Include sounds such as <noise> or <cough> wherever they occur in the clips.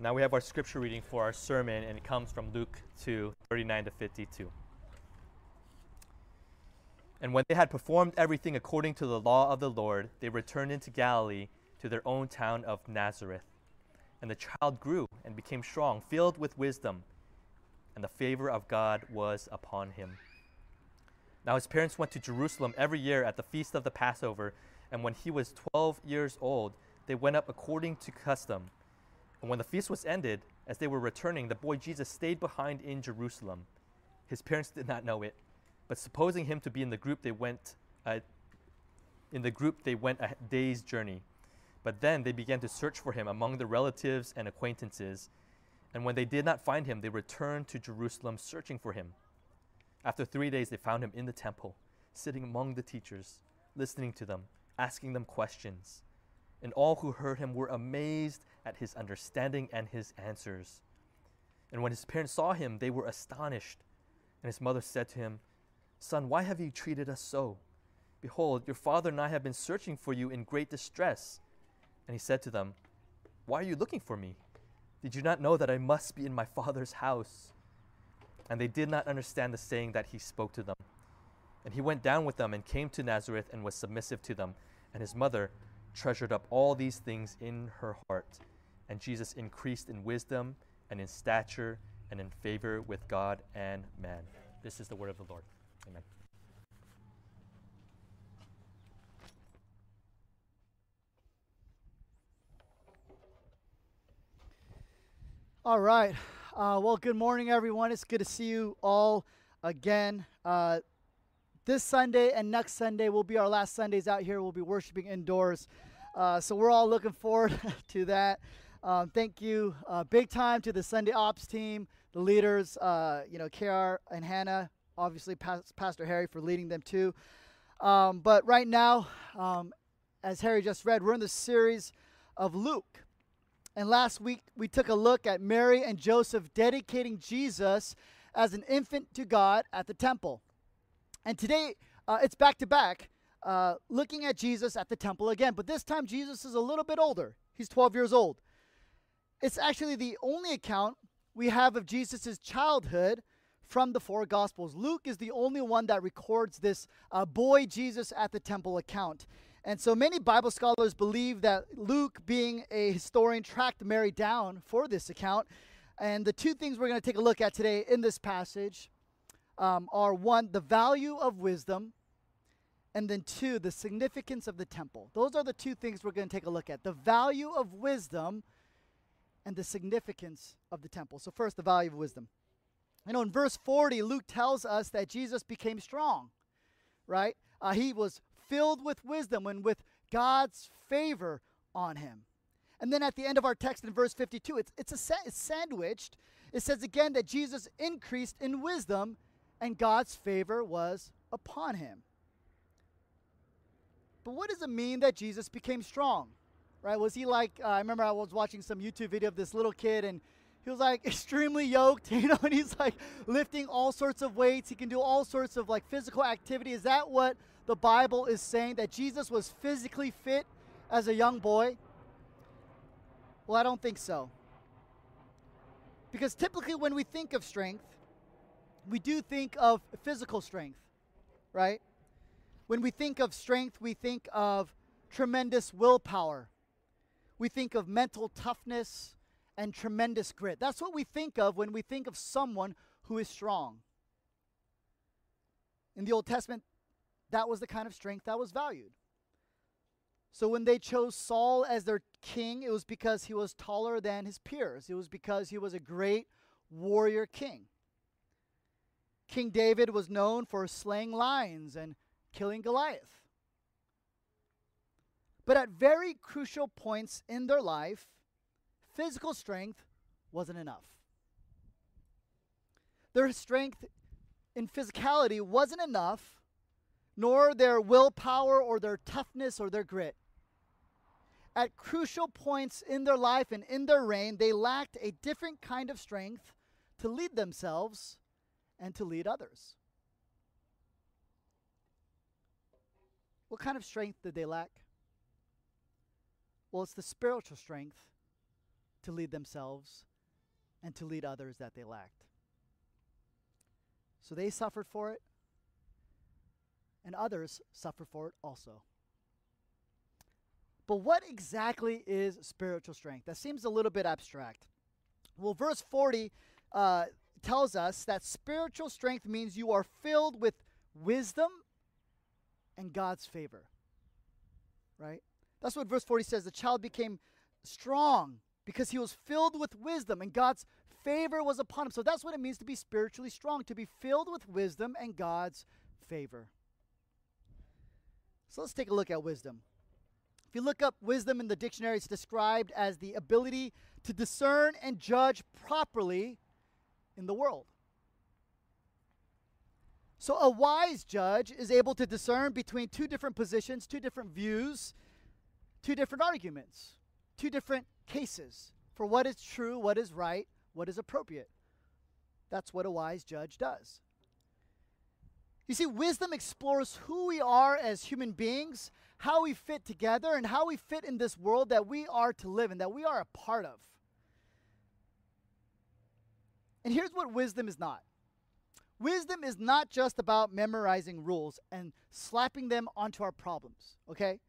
Now we have our scripture reading for our sermon, and it comes from Luke 2 39 to 52. And when they had performed everything according to the law of the Lord, they returned into Galilee to their own town of Nazareth. And the child grew and became strong, filled with wisdom, and the favor of God was upon him. Now his parents went to Jerusalem every year at the feast of the Passover, and when he was twelve years old, they went up according to custom. And when the feast was ended, as they were returning, the boy Jesus stayed behind in Jerusalem. His parents did not know it, but supposing him to be in the group, they went. Uh, in the group, they went a day's journey. But then they began to search for him among the relatives and acquaintances. And when they did not find him, they returned to Jerusalem searching for him. After three days, they found him in the temple, sitting among the teachers, listening to them, asking them questions. And all who heard him were amazed at his understanding and his answers. And when his parents saw him, they were astonished. And his mother said to him, Son, why have you treated us so? Behold, your father and I have been searching for you in great distress. And he said to them, Why are you looking for me? Did you not know that I must be in my father's house? And they did not understand the saying that he spoke to them. And he went down with them and came to Nazareth and was submissive to them. And his mother treasured up all these things in her heart. And Jesus increased in wisdom and in stature and in favor with God and man. This is the word of the Lord. Amen. All right. Uh, well, good morning, everyone. It's good to see you all again. Uh, this Sunday and next Sunday will be our last Sundays out here. We'll be worshiping indoors. Uh, so we're all looking forward <laughs> to that. Um, thank you, uh, big time, to the Sunday Ops team, the leaders, uh, you know, KR and Hannah, obviously Pas- Pastor Harry for leading them too. Um, but right now, um, as Harry just read, we're in the series of Luke. And last week, we took a look at Mary and Joseph dedicating Jesus as an infant to God at the temple. And today, uh, it's back to back, uh, looking at Jesus at the temple again. But this time, Jesus is a little bit older. He's 12 years old. It's actually the only account we have of Jesus' childhood from the four Gospels. Luke is the only one that records this uh, boy Jesus at the temple account. And so many Bible scholars believe that Luke, being a historian, tracked Mary down for this account. And the two things we're going to take a look at today in this passage um, are one, the value of wisdom, and then two, the significance of the temple. Those are the two things we're going to take a look at the value of wisdom and the significance of the temple. So, first, the value of wisdom. You know, in verse 40, Luke tells us that Jesus became strong, right? Uh, he was filled with wisdom and with God's favor on him. And then at the end of our text in verse 52, it's, it's, a sa- it's sandwiched. It says again that Jesus increased in wisdom and God's favor was upon him. But what does it mean that Jesus became strong? Right? Was he like, uh, I remember I was watching some YouTube video of this little kid and he was like <laughs> extremely yoked, <laughs> you know, and he's like lifting all sorts of weights. He can do all sorts of like physical activity. Is that what the Bible is saying? That Jesus was physically fit as a young boy? Well, I don't think so. Because typically when we think of strength, we do think of physical strength, right? When we think of strength, we think of tremendous willpower. We think of mental toughness and tremendous grit. That's what we think of when we think of someone who is strong. In the Old Testament, that was the kind of strength that was valued. So when they chose Saul as their king, it was because he was taller than his peers. It was because he was a great warrior king. King David was known for slaying lions and killing Goliath. But at very crucial points in their life, physical strength wasn't enough. Their strength in physicality wasn't enough, nor their willpower or their toughness or their grit. At crucial points in their life and in their reign, they lacked a different kind of strength to lead themselves and to lead others. What kind of strength did they lack? Well, it's the spiritual strength to lead themselves and to lead others that they lacked. So they suffered for it, and others suffer for it also. But what exactly is spiritual strength? That seems a little bit abstract. Well, verse 40 uh, tells us that spiritual strength means you are filled with wisdom and God's favor. Right? That's what verse 40 says. The child became strong because he was filled with wisdom and God's favor was upon him. So that's what it means to be spiritually strong, to be filled with wisdom and God's favor. So let's take a look at wisdom. If you look up wisdom in the dictionary, it's described as the ability to discern and judge properly in the world. So a wise judge is able to discern between two different positions, two different views, two different arguments, two different cases for what is true, what is right, what is appropriate. That's what a wise judge does. You see, wisdom explores who we are as human beings, how we fit together, and how we fit in this world that we are to live in, that we are a part of. And here's what wisdom is not wisdom is not just about memorizing rules and slapping them onto our problems, okay?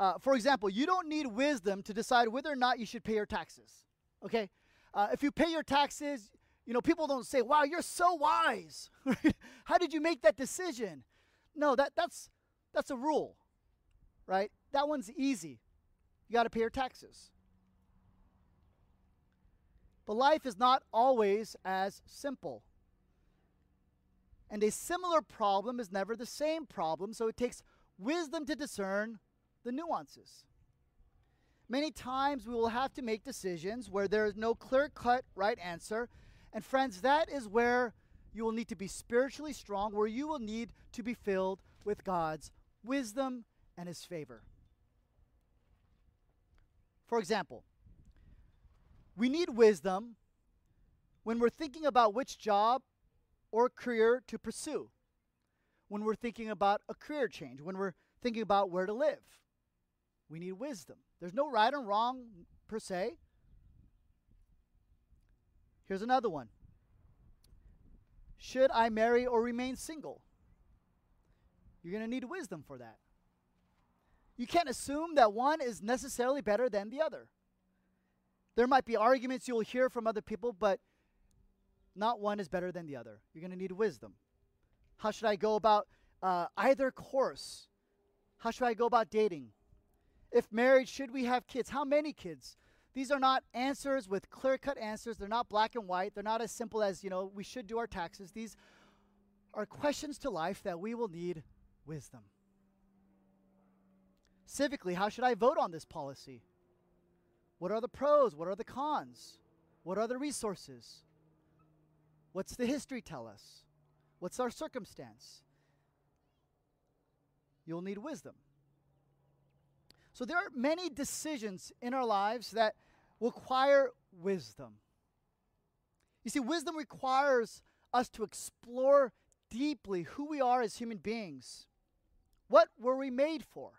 Uh, for example, you don't need wisdom to decide whether or not you should pay your taxes, okay? Uh, if you pay your taxes, you know, people don't say, wow, you're so wise. <laughs> How did you make that decision? No, that, that's, that's a rule, right? That one's easy. You got to pay your taxes. But life is not always as simple. And a similar problem is never the same problem, so it takes wisdom to discern the nuances. Many times we will have to make decisions where there is no clear cut right answer. And friends, that is where you will need to be spiritually strong, where you will need to be filled with God's wisdom and His favor. For example, we need wisdom when we're thinking about which job or career to pursue, when we're thinking about a career change, when we're thinking about where to live. We need wisdom. There's no right or wrong per se. Here's another one Should I marry or remain single? You're going to need wisdom for that. You can't assume that one is necessarily better than the other. There might be arguments you'll hear from other people, but not one is better than the other. You're going to need wisdom. How should I go about uh, either course? How should I go about dating? If married, should we have kids? How many kids? These are not answers with clear cut answers. They're not black and white. They're not as simple as, you know, we should do our taxes. These are questions to life that we will need wisdom. Civically, how should I vote on this policy? What are the pros? What are the cons? What are the resources? What's the history tell us? What's our circumstance? You'll need wisdom. So there are many decisions in our lives that require wisdom. You see, wisdom requires us to explore deeply who we are as human beings. What were we made for?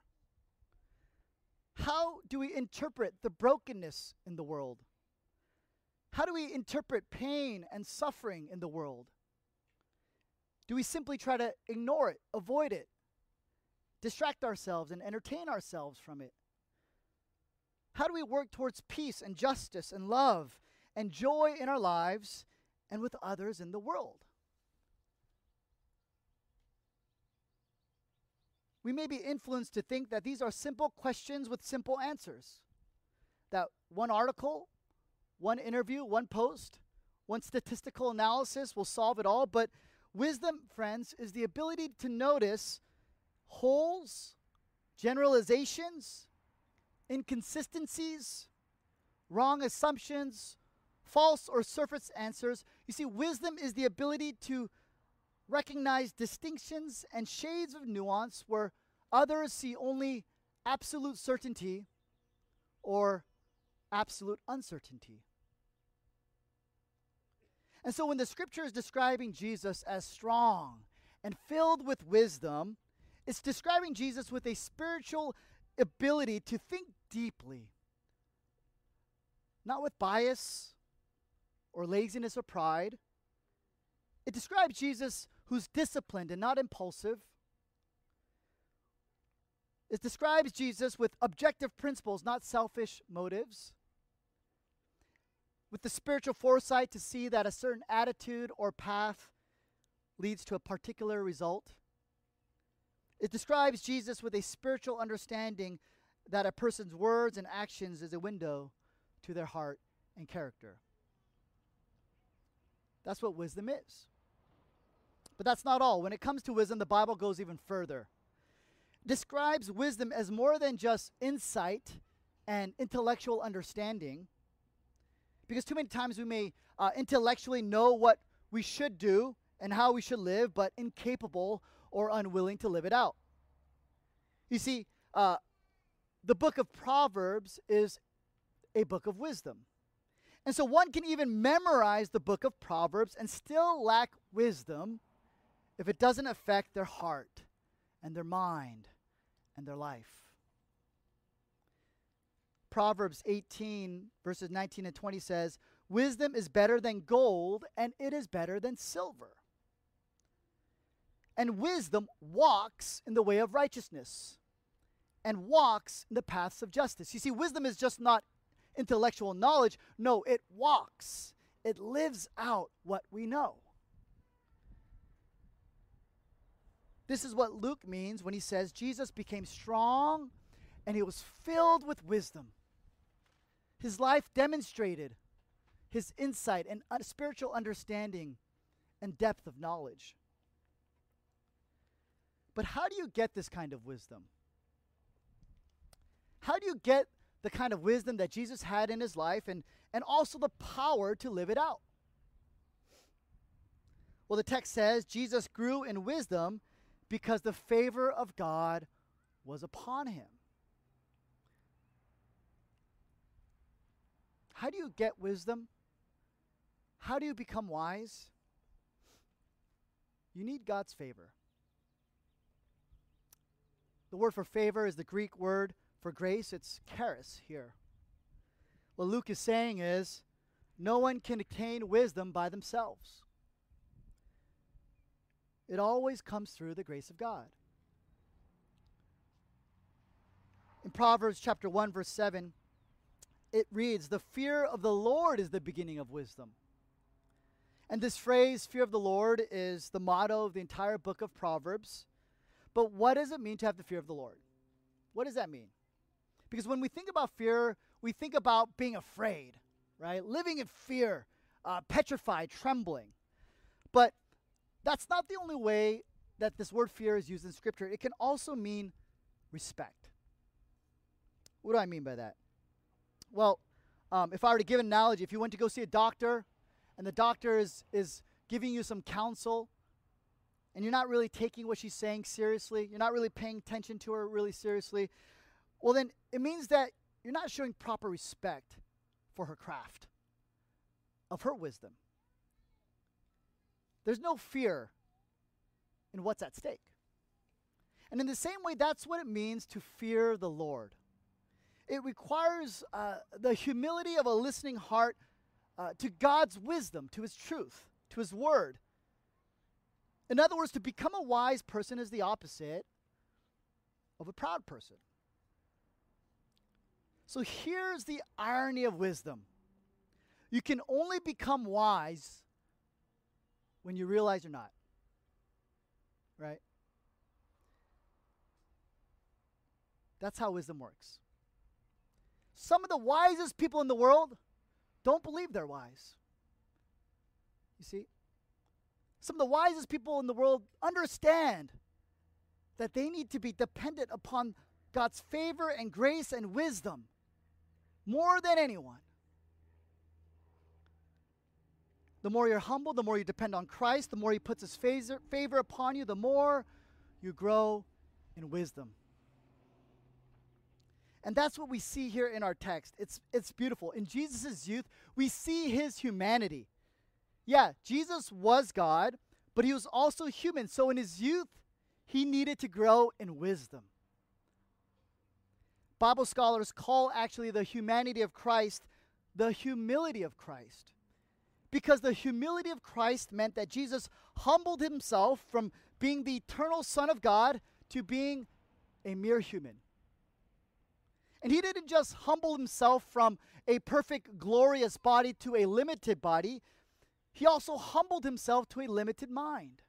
How do we interpret the brokenness in the world? How do we interpret pain and suffering in the world? Do we simply try to ignore it, avoid it, distract ourselves and entertain ourselves from it? How do we work towards peace and justice and love and joy in our lives and with others in the world? We may be influenced to think that these are simple questions with simple answers. That one article, one interview, one post, one statistical analysis will solve it all. But wisdom, friends, is the ability to notice holes, generalizations, inconsistencies, wrong assumptions, false or surface answers. You see, wisdom is the ability to recognize distinctions and shades of nuance where others see only absolute certainty or absolute uncertainty. And so when the scripture is describing Jesus as strong and filled with wisdom, it's describing Jesus with a spiritual ability to think deeply, not with bias or laziness or pride. It describes Jesus who's disciplined and not impulsive. It describes Jesus with objective principles, not selfish motives. With the spiritual foresight to see that a certain attitude or path leads to a particular result. It describes Jesus with a spiritual understanding that a person's words and actions is a window to their heart and character. That's what wisdom is. But that's not all. When it comes to wisdom, the Bible goes even further. It describes wisdom as more than just insight and intellectual understanding. Because too many times we may uh, intellectually know what we should do and how we should live, but incapable or unwilling to live it out. You see, uh, the book of Proverbs is a book of wisdom. And so one can even memorize the book of Proverbs and still lack wisdom if it doesn't affect their heart and their mind and their life. Proverbs 18, verses 19 and 20 says, Wisdom is better than gold, and it is better than silver. And wisdom walks in the way of righteousness and walks in the paths of justice. You see, wisdom is just not intellectual knowledge. No, it walks, it lives out what we know. This is what Luke means when he says Jesus became strong and he was filled with wisdom. His life demonstrated his insight and spiritual understanding and depth of knowledge. But how do you get this kind of wisdom? How do you get the kind of wisdom that Jesus had in his life and, and also the power to live it out? Well, the text says Jesus grew in wisdom because the favor of God was upon him. How do you get wisdom? How do you become wise? You need God's favor. The word for favor is the Greek word for grace, it's charis here. What Luke is saying is no one can attain wisdom by themselves. It always comes through the grace of God. In Proverbs chapter 1 verse 7, it reads, "The fear of the Lord is the beginning of wisdom." And this phrase, fear of the Lord, is the motto of the entire book of Proverbs. But what does it mean to have the fear of the Lord? What does that mean? Because when we think about fear, we think about being afraid, right? Living in fear, uh, petrified, trembling. But that's not the only way that this word fear is used in Scripture. It can also mean respect. What do I mean by that? Well, um, if I were to give an analogy, if you went to go see a doctor and the doctor is, is giving you some counsel and you're not really taking what she's saying seriously, you're not really paying attention to her really seriously, well, then it means that you're not showing proper respect for her craft, of her wisdom. There's no fear in what's at stake. And in the same way, that's what it means to fear the Lord. It requires uh, the humility of a listening heart uh, to God's wisdom, to His truth, to His word. In other words, to become a wise person is the opposite of a proud person. So here's the irony of wisdom you can only become wise when you realize you're not. Right? That's how wisdom works. Some of the wisest people in the world don't believe they're wise. You see? Some of the wisest people in the world understand that they need to be dependent upon God's favor and grace and wisdom more than anyone. The more you're humble, the more you depend on Christ, the more He puts His favor, upon you, the more you grow in wisdom. And that's what we see here in our text. It's, it's beautiful. In Jesus' youth, we see His humanity. Yeah, Jesus was God, but He was also human. So in His youth, He needed to grow in wisdom. Bible scholars call actually the humanity of Christ the humility of Christ. Because the humility of Christ meant that Jesus humbled himself from being the eternal Son of God to being a mere human. And he didn't just humble himself from a perfect, glorious body to a limited body, he also humbled himself to a limited mind.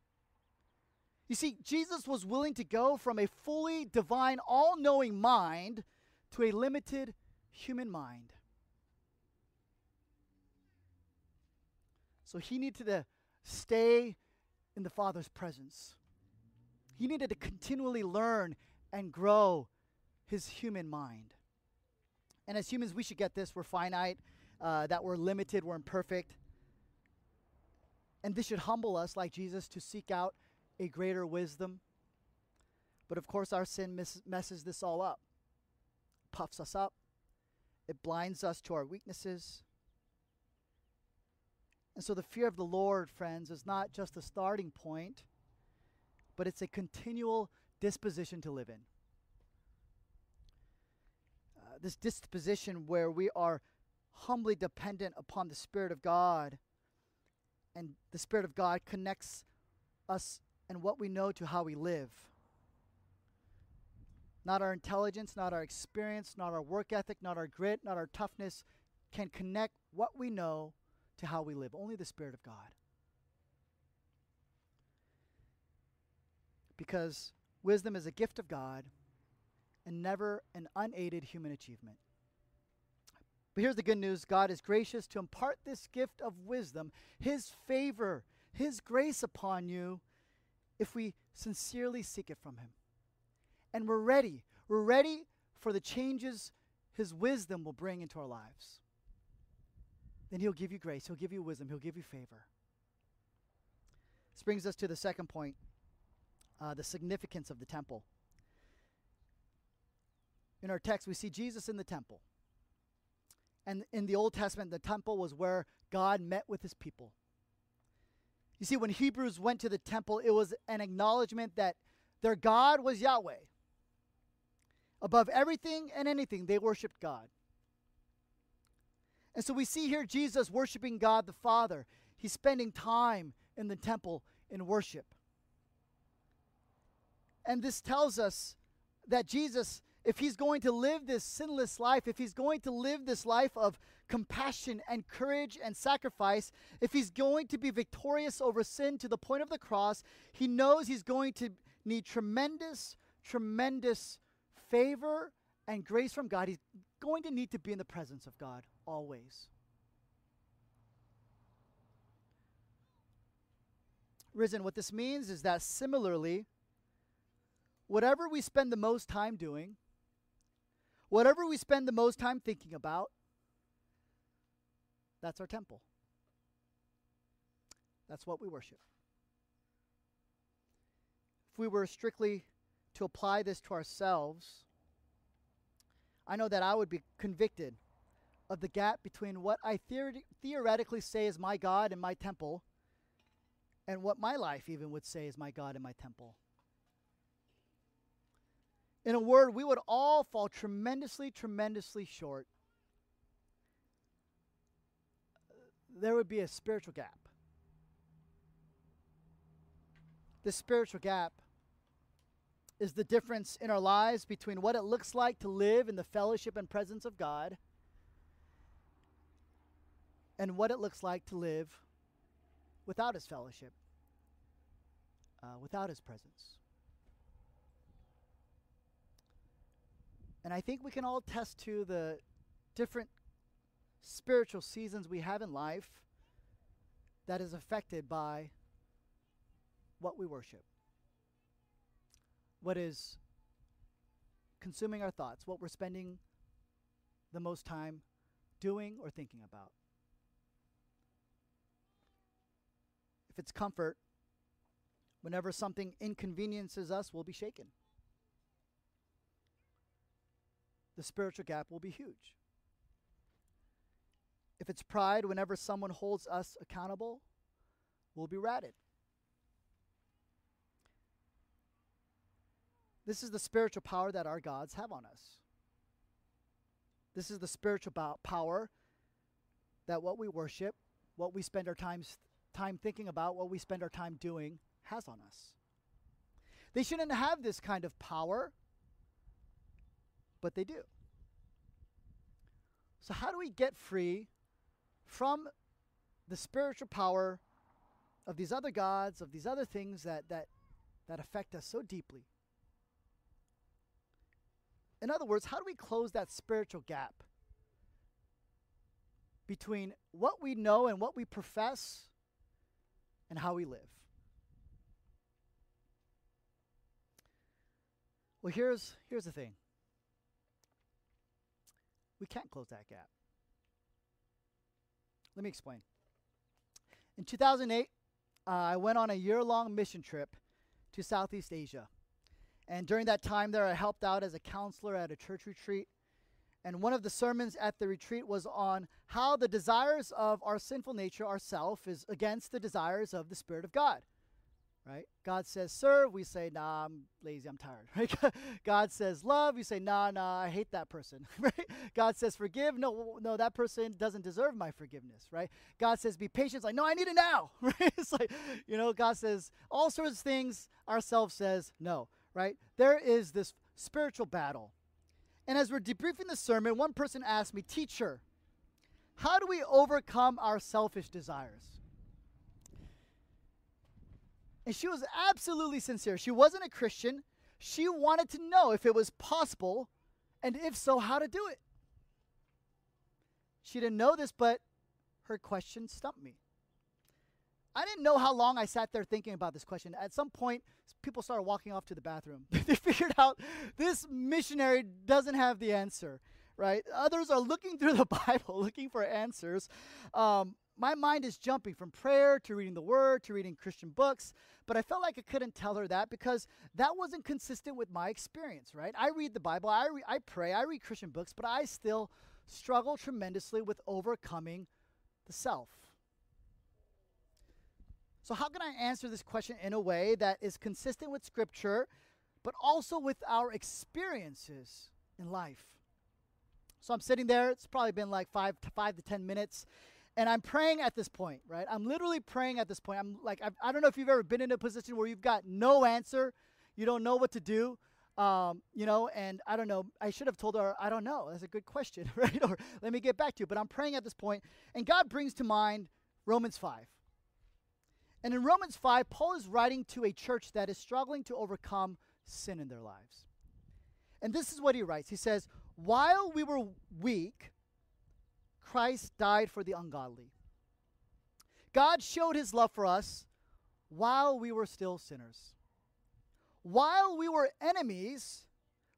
You see, Jesus was willing to go from a fully divine, all knowing mind to a limited human mind. So he needed to stay in the Father's presence. He needed to continually learn and grow his human mind. And as humans, we should get this. We're finite, uh, that we're limited, we're imperfect. And this should humble us, like Jesus, to seek out a greater wisdom. But of course, our sin mes- messes this all up, puffs us up, it blinds us to our weaknesses. And so the fear of the Lord, friends, is not just a starting point, but it's a continual disposition to live in. Uh, this disposition where we are humbly dependent upon the Spirit of God, and the Spirit of God connects us and what we know to how we live. Not our intelligence, not our experience, not our work ethic, not our grit, not our toughness can connect what we know to how we live. Only the Spirit of God. Because wisdom is a gift of God and never an unaided human achievement. But here's the good news God is gracious to impart this gift of wisdom, His favor, His grace upon you, if we sincerely seek it from Him. And we're ready. We're ready for the changes His wisdom will bring into our lives then He'll give you grace, He'll give you wisdom, He'll give you favor. This brings us to the second point uh, the significance of the temple. In our text, we see Jesus in the temple. And in the Old Testament, the temple was where God met with his people. You see, when Hebrews went to the temple, it was an acknowledgement that their God was Yahweh. Above everything and anything, they worshiped God. And so we see here Jesus worshiping God the Father. He's spending time in the temple in worship. And this tells us that Jesus, if he's going to live this sinless life, if he's going to live this life of compassion and courage and sacrifice, if he's going to be victorious over sin to the point of the cross, he knows he's going to need tremendous, tremendous favor and grace from God. He's going to need to be in the presence of God always. Risen, what this means is that similarly, whatever we spend the most time doing, whatever we spend the most time thinking about, that's our temple. That's what we worship. If we were strictly to apply this to ourselves, I know that I would be convicted of the gap between what I theori- theoretically say is my God and my temple and what my life even would say is my God and my temple. In a word, we would all fall tremendously, tremendously short. There would be a spiritual gap. This spiritual gap is the difference in our lives between what it looks like to live in the fellowship and presence of God and what it looks like to live without His fellowship, uh, without His presence. And I think we can all test to the different spiritual seasons we have in life that is affected by what we worship what is consuming our thoughts, what we're spending the most time doing or thinking about. If it's comfort, whenever something inconveniences us, we'll be shaken. The spiritual gap will be huge. If it's pride, whenever someone holds us accountable, we'll be ratted. This is the spiritual power that our gods have on us. This is the spiritual power that what we worship, what we spend our time, time thinking about, what we spend our time doing, has on us. They shouldn't have this kind of power, but they do. So, how do we get free from the spiritual power of these other gods, of these other things that, that, that affect us so deeply? In other words, how do we close that spiritual gap between what we know and what we profess and how we live? Well, here's, here's the thing we can't close that gap. Let me explain. In 2008, uh, I went on a year long mission trip to Southeast Asia. And during that time there, I helped out as a counselor at a church retreat. And one of the sermons at the retreat was on how the desires of our sinful nature, ourself, is against the desires of the Spirit of God right? God says serve, we say nah, I'm lazy, I'm tired. <laughs> Right? God says love, we say nah, nah, I hate that person. <laughs> Right? God says forgive, no, no, that person doesn't deserve my forgiveness. Right? God says be patient, it's like no, I need it now. <laughs> Right? It's like you know, God says all sorts of things. Ourself says no. Right? There is this spiritual battle, and as we're debriefing the sermon, one person asked me, teacher, how do we overcome our selfish desires? And she was absolutely sincere. She wasn't a Christian. She wanted to know if it was possible, and if so, how to do it. She didn't know this, but her question stumped me. I didn't know how long I sat there thinking about this question. At some point, people started walking off to the bathroom. <laughs> they figured out this missionary doesn't have the answer, right? Others are looking through the <laughs> Bible, looking for answers. Um, my mind is jumping from prayer to reading the word to reading Christian books, but I felt like I couldn't tell her that because that wasn't consistent with my experience, right? I read the Bible, I, re- I pray, I read Christian books, but I still struggle tremendously with overcoming the self. So, how can I answer this question in a way that is consistent with Scripture, but also with our experiences in life? So I'm sitting there. It's probably been like five to five to ten minutes, and I'm praying at this point, right? I'm literally praying at this point. I'm like, I've, I do not know if you've ever been in a position where you've got no answer, you don't know what to do, um, you know, and I don't know. I should have told her, I don't know. That's a good question, <laughs> right? or let me get back to you. But I'm praying at this point, and God brings to mind Romans 5. And in Romans 5, Paul is writing to a church that is struggling to overcome sin in their lives. And this is what he writes He says, While we were weak, Christ died for the ungodly. God showed his love for us while we were still sinners. While we were enemies,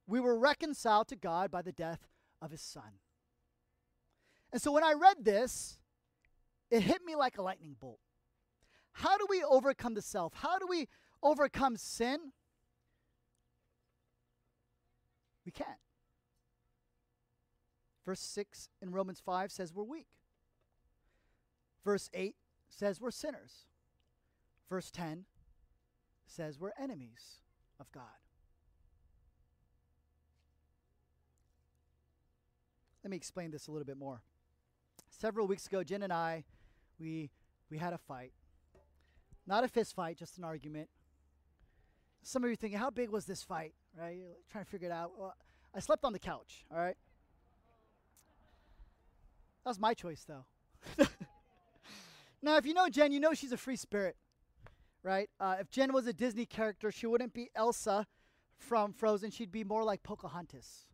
we were reconciled to God by the death of his son. And so when I read this, it hit me like a lightning bolt. How do we overcome the self? How do we overcome sin? We can't. Verse 6 in Romans 5 says we're weak. Verse 8 says we're sinners. Verse 10 says we're enemies of God. Let me explain this a little bit more. Several weeks ago, Jen and I, we, we had a fight. Not a fist fight, just an argument. Some of you thinking, how big was this fight? Right? You're trying to figure it out. Well, I slept on the couch, all right? That was my choice, though. <laughs> now, if you know Jen, you know she's a free spirit, right? Uh, if Jen was a Disney character, she wouldn't be Elsa from Frozen. She'd be more like Pocahontas,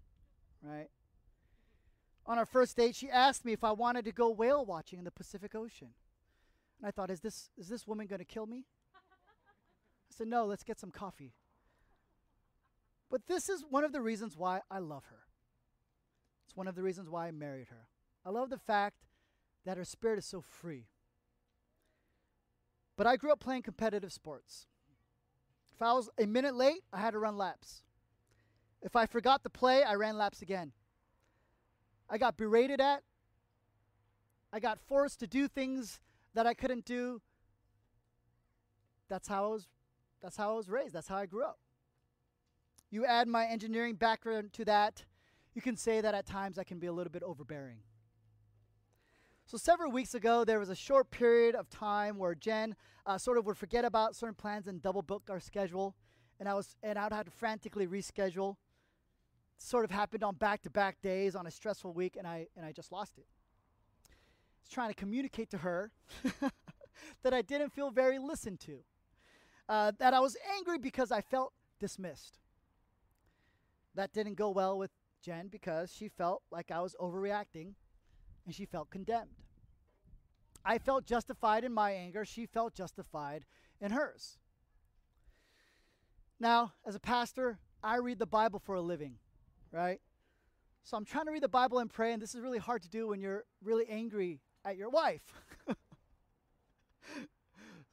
right? On our first date, she asked me if I wanted to go whale watching in the Pacific Ocean. And I thought, is this, is this woman going to kill me? I said, no, let's get some coffee. But this is one of the reasons why I love her. It's one of the reasons why I married her. I love the fact that her spirit is so free. But I grew up playing competitive sports. If I was a minute late, I had to run laps. If I forgot to play, I ran laps again. I got berated at. I got forced to do things that I couldn't do. That's how I was that's how I was raised. That's how I grew up. You add my engineering background to that, you can say that at times I can be a little bit overbearing. So, several weeks ago, there was a short period of time where Jen uh, sort of would forget about certain plans and double book our schedule, and I was and I'd have to frantically reschedule. Sort of happened on back-to-back days on a stressful week, and I and I just lost it. I was trying to communicate to her <laughs> that I didn't feel very listened to, uh, that I was angry because I felt dismissed. That didn't go well with Jen because she felt like I was overreacting and she felt condemned. I felt justified in my anger. She felt justified in hers. Now, as a pastor, I read the Bible for a living, right? So I'm trying to read the Bible and pray, and this is really hard to do when you're really angry at your wife. <laughs>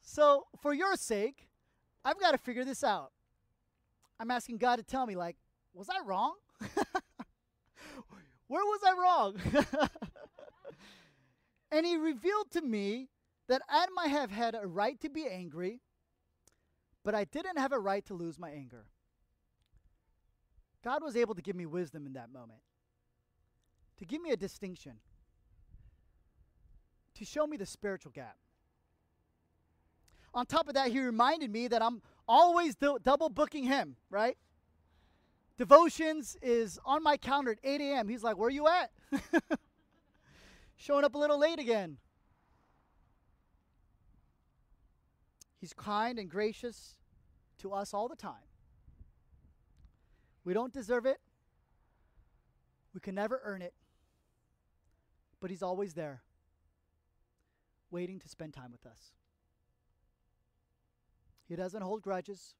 so, for your sake, I've got to figure this out. I'm asking God to tell me, like, was I wrong? <laughs> Where was I wrong? <laughs> and he revealed to me that I might have had a right to be angry, but I didn't have a right to lose my anger. God was able to give me wisdom in that moment, to give me a distinction, to show me the spiritual gap. On top of that, he reminded me that I'm always do- double booking him, right? Devotions is on my calendar at 8 a.m. He's like, Where are you at? <laughs> Showing up a little late again. He's kind and gracious to us all the time. We don't deserve it, we can never earn it, but He's always there, waiting to spend time with us. He doesn't hold grudges.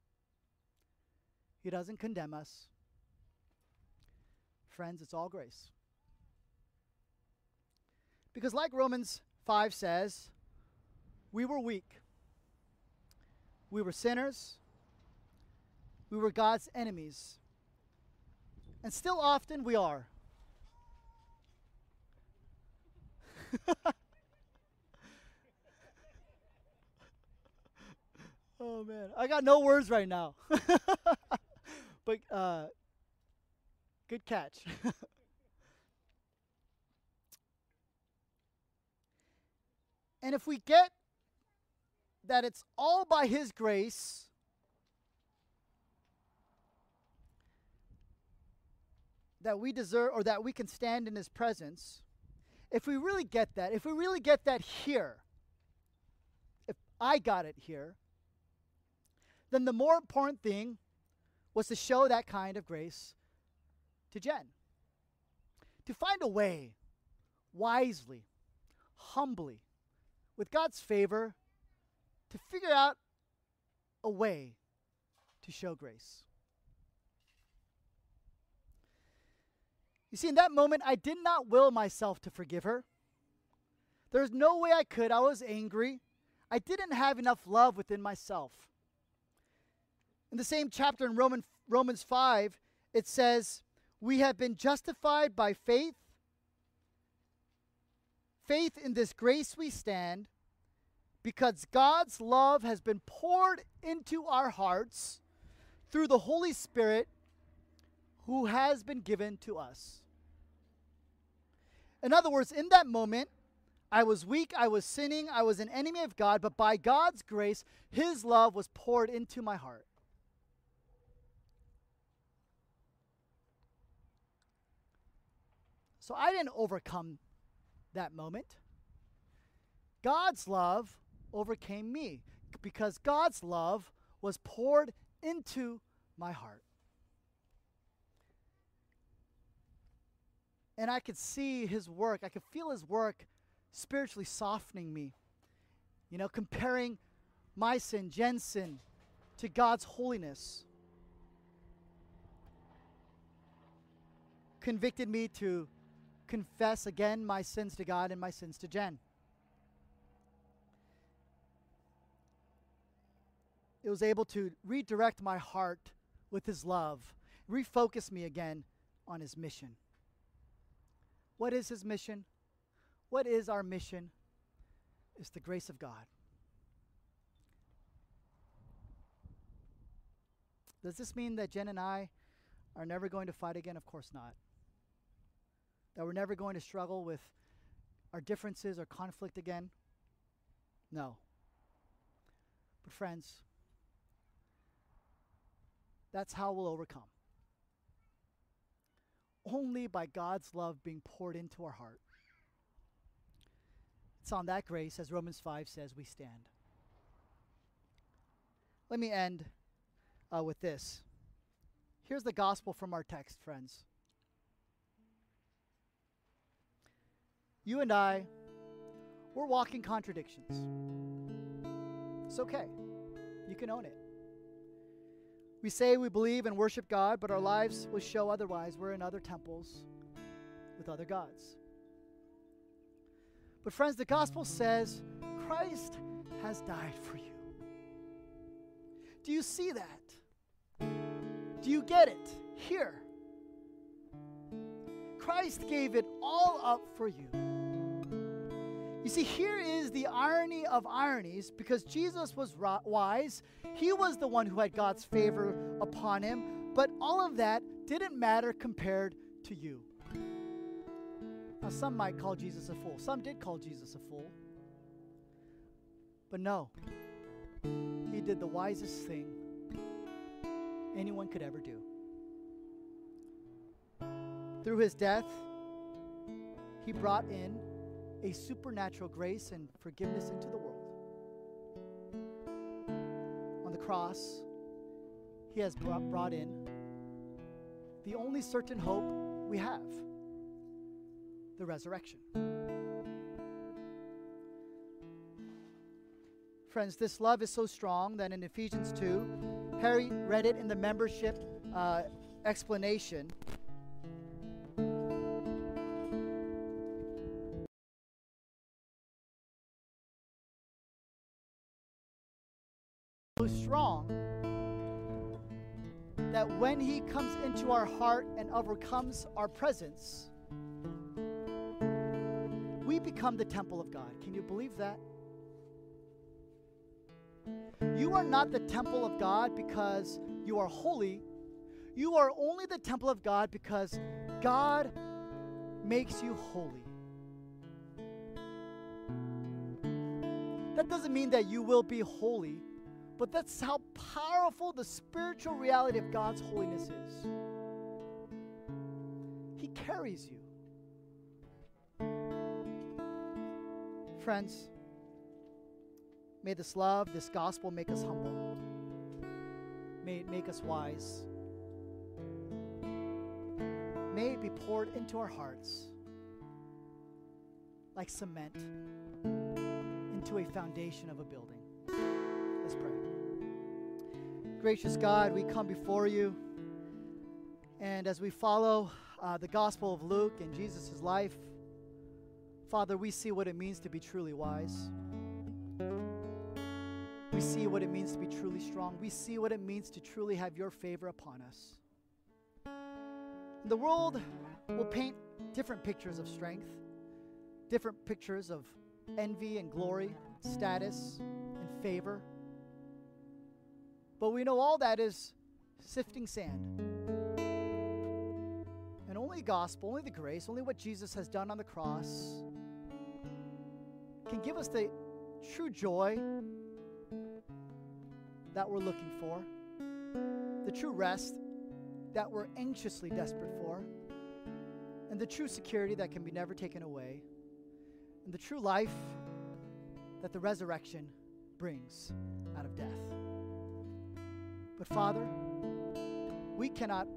He doesn't condemn us. Friends, it's all grace. Because, like Romans 5 says, we were weak. We were sinners. We were God's enemies. And still often we are. <laughs> oh man, I got no words right now. <laughs> but uh, good catch. <laughs> and if we get that it's all by His grace, that we deserve or that we can stand in His presence, if we really get that, if we really get that here, if I got it here, then the more important thing was to show that kind of grace to Jen. To find a way, wisely, humbly, with God's favor, to figure out a way to show grace. You see, in that moment, I did not will myself to forgive her. There's no way I could. I was angry. I didn't have enough love within myself. In the same chapter in Roman, Romans 5, it says, We have been justified by faith. Faith in this grace we stand, because God's love has been poured into our hearts through the Holy Spirit who has been given to us. In other words, in that moment, I was weak, I was sinning, I was an enemy of God, but by God's grace, His love was poured into my heart. So I didn't overcome that moment. God's love overcame me because God's love was poured into my heart. And I could see his work, I could feel his work spiritually softening me. You know, comparing my sin, Jen's sin, to God's holiness. Convicted me to confess again my sins to God and my sins to Jen. It was able to redirect my heart with His love, refocus me again on His mission. What is His mission? What is our mission? It's the grace of God. Does this mean that Jen and I are never going to fight again? Of course not that we're never going to struggle with our differences, or conflict again? No. But, friends, that's how we'll overcome. Only by God's love being poured into our heart. It's on that grace, as Romans 5 says, we stand. Let me end uh, with this. Here's the gospel from our text, friends. You and I, we're walking contradictions. It's okay. You can own it. We say we believe and worship God, but our lives will show otherwise. We're in other temples with other gods. But, friends, the gospel says Christ has died for you. Do you see that? Do you get it? Here. Christ gave it all up for you. You see, here is the irony of ironies because Jesus was wise. He was the one who had God's favor upon him, but all of that didn't matter compared to you. Now, some might call Jesus a fool. Some did call Jesus a fool. But no, he did the wisest thing anyone could ever do. Through his death, he brought in a supernatural grace and forgiveness into the world. On the cross, he has brought, brought in the only certain hope we have the resurrection. Friends, this love is so strong that in Ephesians 2, Harry read it in the membership uh, explanation. So strong that when he comes into our heart and overcomes our presence, we become the temple of God. Can you believe that? You are not the temple of God because you are holy. You are only the temple of God because God makes you holy. That doesn't mean that you will be holy, but that's how powerful the spiritual reality of God's holiness is. He carries you. Friends, may this love, this gospel make us humble. May it make us wise. May it be poured into our hearts like cement into a foundation of a building. Let's pray. Gracious God, we come before you, and as we follow uh, the Gospel of Luke and Jesus' life, Father, we see what it means to be truly wise. We see what it means to be truly strong. We see what it means to truly have your favor upon us. The world will paint different pictures of strength, different pictures of envy and glory, status and favor. But we know all that is sifting sand. And only gospel, only the grace, only what Jesus has done on the cross can give us the true joy that we're looking for, the true rest that we're anxiously desperate for, and the true security that can be never taken away, and the true life that the resurrection brings out of death. But Father, we cannot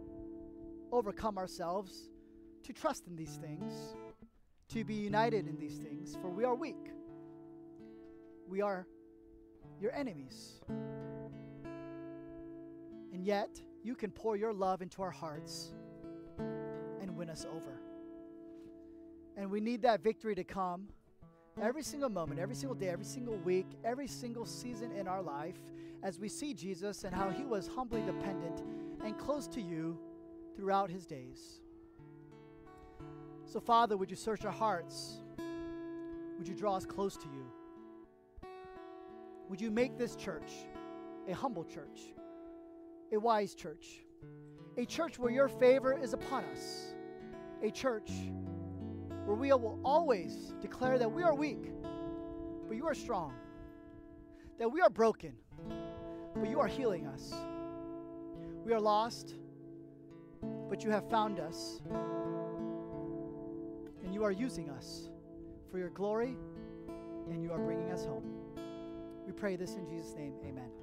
overcome ourselves to trust in these things, to be united in these things, for we are weak we are your enemies. And yet, you can pour your love into our hearts and win us over. And we need that victory to come every single moment, every single day, every single week, every single season in our life as we see Jesus and how he was humbly dependent and close to you throughout his days. So, Father, would you search our hearts? Would you draw us close to you? Would you make this church a humble church, a wise church, a church where your favor is upon us, a church where we will always declare that we are weak, but you are strong, that we are broken, but you are healing us. We are lost, but you have found us, and you are using us for your glory, and you are bringing us home. We pray this in Jesus' name. Amen.